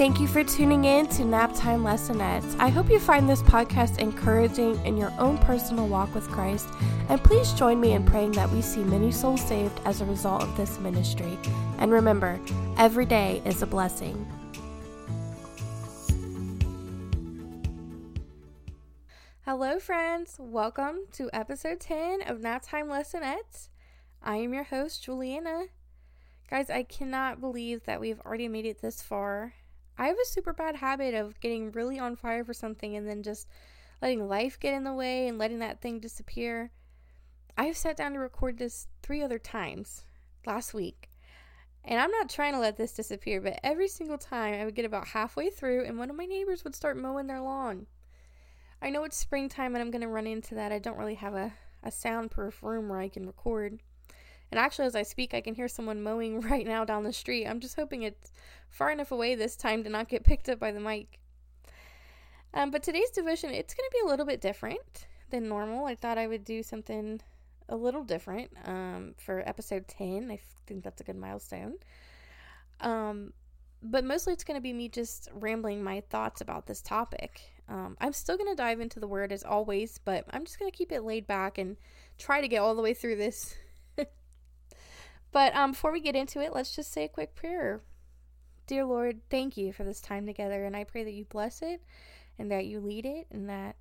Thank you for tuning in to Naptime Lessonettes. I hope you find this podcast encouraging in your own personal walk with Christ, and please join me in praying that we see many souls saved as a result of this ministry. And remember, every day is a blessing. Hello, friends. Welcome to episode 10 of Naptime Lessonettes. I am your host, Juliana. Guys, I cannot believe that we've already made it this far I have a super bad habit of getting really on fire for something and then just letting life get in the way and letting that thing disappear. I have sat down to record this three other times last week. And I'm not trying to let this disappear, but every single time I would get about halfway through and one of my neighbors would start mowing their lawn. I know it's springtime and I'm going to run into that. I don't really have a, a soundproof room where I can record. And actually, as I speak, I can hear someone mowing right now down the street. I'm just hoping it's far enough away this time to not get picked up by the mic. Um, but today's devotion, it's going to be a little bit different than normal. I thought I would do something a little different um, for episode 10. I think that's a good milestone. Um, but mostly it's going to be me just rambling my thoughts about this topic. Um, I'm still going to dive into the word as always, but I'm just going to keep it laid back and try to get all the way through this but um, before we get into it, let's just say a quick prayer. Dear Lord, thank you for this time together, and I pray that you bless it and that you lead it, and that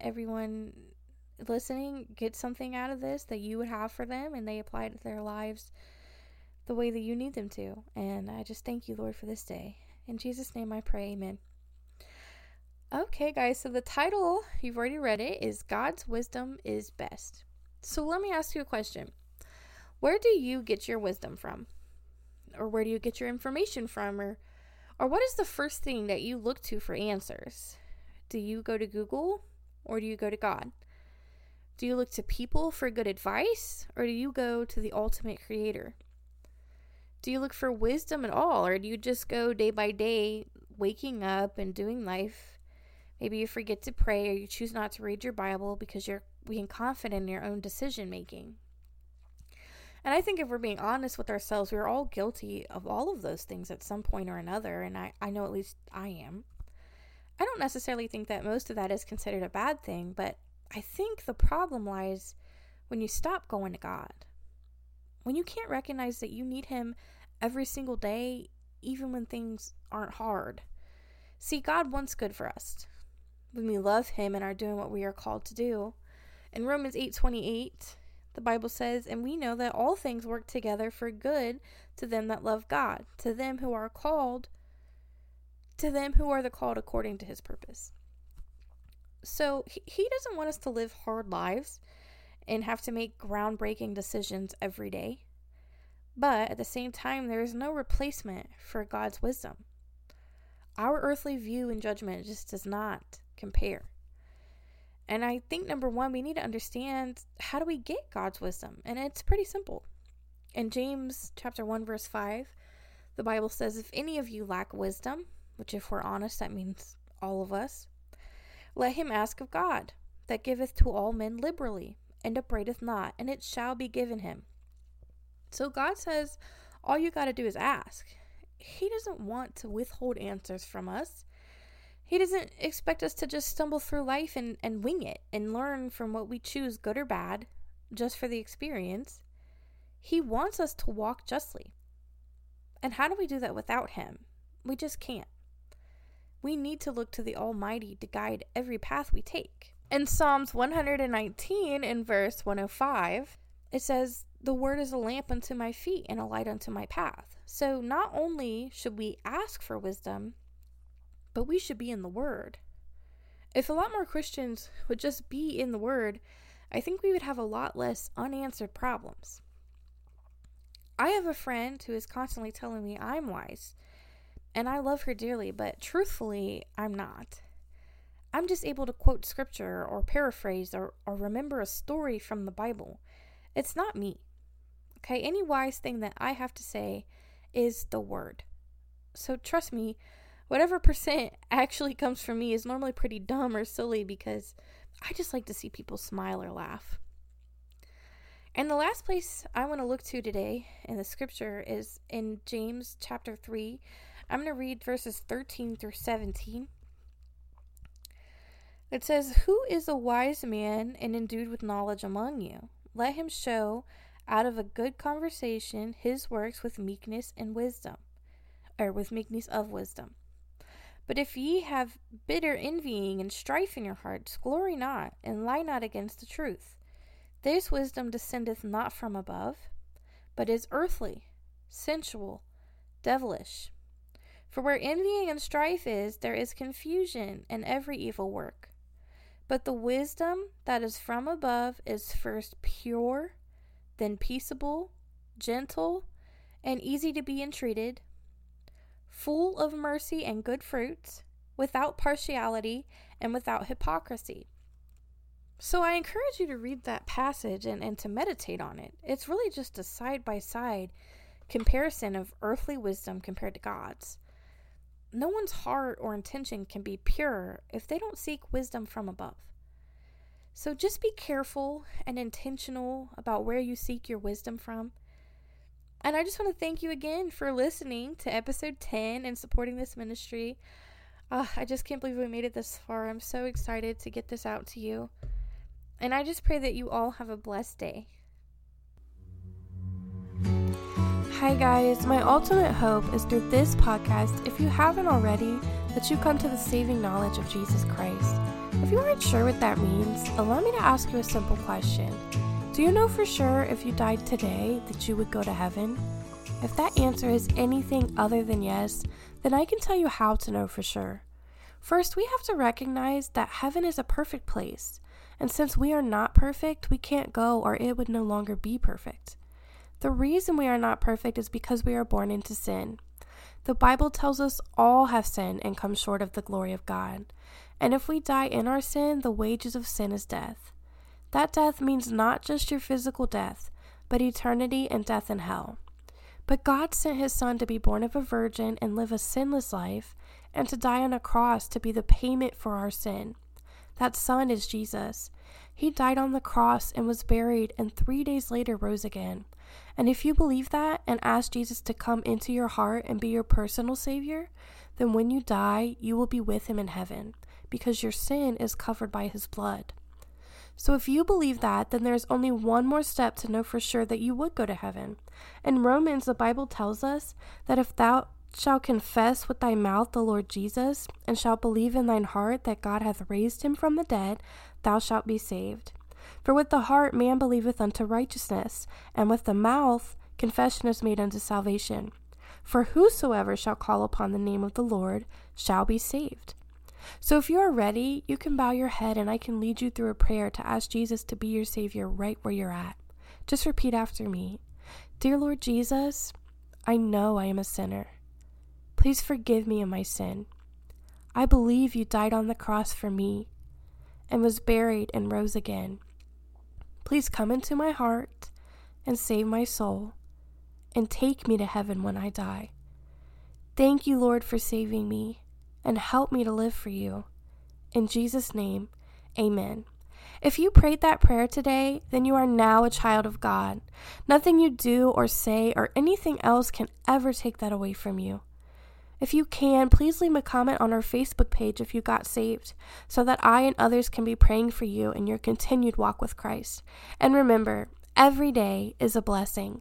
everyone listening gets something out of this that you would have for them and they apply it to their lives the way that you need them to. And I just thank you, Lord, for this day. In Jesus' name I pray, amen. Okay, guys, so the title, you've already read it, is God's Wisdom is Best. So let me ask you a question. Where do you get your wisdom from? Or where do you get your information from? Or, or what is the first thing that you look to for answers? Do you go to Google or do you go to God? Do you look to people for good advice or do you go to the ultimate creator? Do you look for wisdom at all or do you just go day by day, waking up and doing life? Maybe you forget to pray or you choose not to read your Bible because you're being confident in your own decision making. And I think if we're being honest with ourselves, we're all guilty of all of those things at some point or another. And I, I know at least I am. I don't necessarily think that most of that is considered a bad thing, but I think the problem lies when you stop going to God. When you can't recognize that you need Him every single day, even when things aren't hard. See, God wants good for us. When we love Him and are doing what we are called to do. In Romans 8 28, the Bible says, and we know that all things work together for good to them that love God, to them who are called, to them who are the called according to his purpose. So he doesn't want us to live hard lives and have to make groundbreaking decisions every day. But at the same time, there is no replacement for God's wisdom. Our earthly view and judgment just does not compare. And I think number one, we need to understand how do we get God's wisdom? And it's pretty simple. In James chapter 1, verse 5, the Bible says, If any of you lack wisdom, which if we're honest, that means all of us, let him ask of God, that giveth to all men liberally, and upbraideth not, and it shall be given him. So God says, all you got to do is ask. He doesn't want to withhold answers from us. He doesn't expect us to just stumble through life and, and wing it and learn from what we choose, good or bad, just for the experience. He wants us to walk justly. And how do we do that without Him? We just can't. We need to look to the Almighty to guide every path we take. In Psalms 119, in verse 105, it says, The word is a lamp unto my feet and a light unto my path. So not only should we ask for wisdom, but we should be in the Word. If a lot more Christians would just be in the Word, I think we would have a lot less unanswered problems. I have a friend who is constantly telling me I'm wise, and I love her dearly, but truthfully, I'm not. I'm just able to quote scripture or paraphrase or, or remember a story from the Bible. It's not me. Okay, any wise thing that I have to say is the word. So trust me, whatever percent actually comes from me is normally pretty dumb or silly because I just like to see people smile or laugh. And the last place I want to look to today in the scripture is in James chapter 3, I'm going to read verses 13 through 17. It says, Who is a wise man and endued with knowledge among you? Let him show out of a good conversation his works with meekness and wisdom, or with meekness of wisdom. But if ye have bitter envying and strife in your hearts, glory not, and lie not against the truth. This wisdom descendeth not from above, but is earthly, sensual, devilish. For where envying and strife is, there is confusion and every evil work. But the wisdom that is from above is first pure, then peaceable, gentle, and easy to be entreated, full of mercy and good fruits, without partiality and without hypocrisy. So I encourage you to read that passage and, and to meditate on it. It's really just a side by side comparison of earthly wisdom compared to God's. No one's heart or intention can be pure if they don't seek wisdom from above. So just be careful and intentional about where you seek your wisdom from. And I just want to thank you again for listening to episode 10 and supporting this ministry. Uh, I just can't believe we made it this far. I'm so excited to get this out to you. And I just pray that you all have a blessed day. Hi, guys. My ultimate hope is through this podcast, if you haven't already, that you come to the saving knowledge of Jesus Christ. If you aren't sure what that means, allow me to ask you a simple question. Do you know for sure if you died today that you would go to heaven? If that answer is anything other than yes, then I can tell you how to know for sure. First, we have to recognize that heaven is a perfect place. And since we are not perfect, we can't go or it would no longer be perfect. The reason we are not perfect is because we are born into sin. The Bible tells us all have sinned and come short of the glory of God. And if we die in our sin, the wages of sin is death. That death means not just your physical death, but eternity and death in hell. But God sent his Son to be born of a virgin and live a sinless life, and to die on a cross to be the payment for our sin. That Son is Jesus. He died on the cross and was buried, and three days later rose again. And if you believe that and ask Jesus to come into your heart and be your personal Savior, then when you die, you will be with Him in heaven, because your sin is covered by His blood. So if you believe that, then there's only one more step to know for sure that you would go to heaven. In Romans, the Bible tells us that if thou shalt confess with thy mouth the Lord Jesus, and shalt believe in thine heart that God hath raised him from the dead, thou shalt be saved. For with the heart man believeth unto righteousness, and with the mouth confession is made unto salvation. For whosoever shall call upon the name of the Lord shall be saved. So if you are ready, you can bow your head and I can lead you through a prayer to ask Jesus to be your Savior right where you're at. Just repeat after me Dear Lord Jesus, I know I am a sinner. Please forgive me of my sin. I believe you died on the cross for me and was buried and rose again. Please come into my heart and save my soul and take me to heaven when I die. Thank you, Lord, for saving me and help me to live for you. In Jesus' name, amen. If you prayed that prayer today, then you are now a child of God. Nothing you do or say or anything else can ever take that away from you. If you can, please leave a comment on our Facebook page if you got saved, so that I and others can be praying for you in your continued walk with Christ. And remember, every day is a blessing.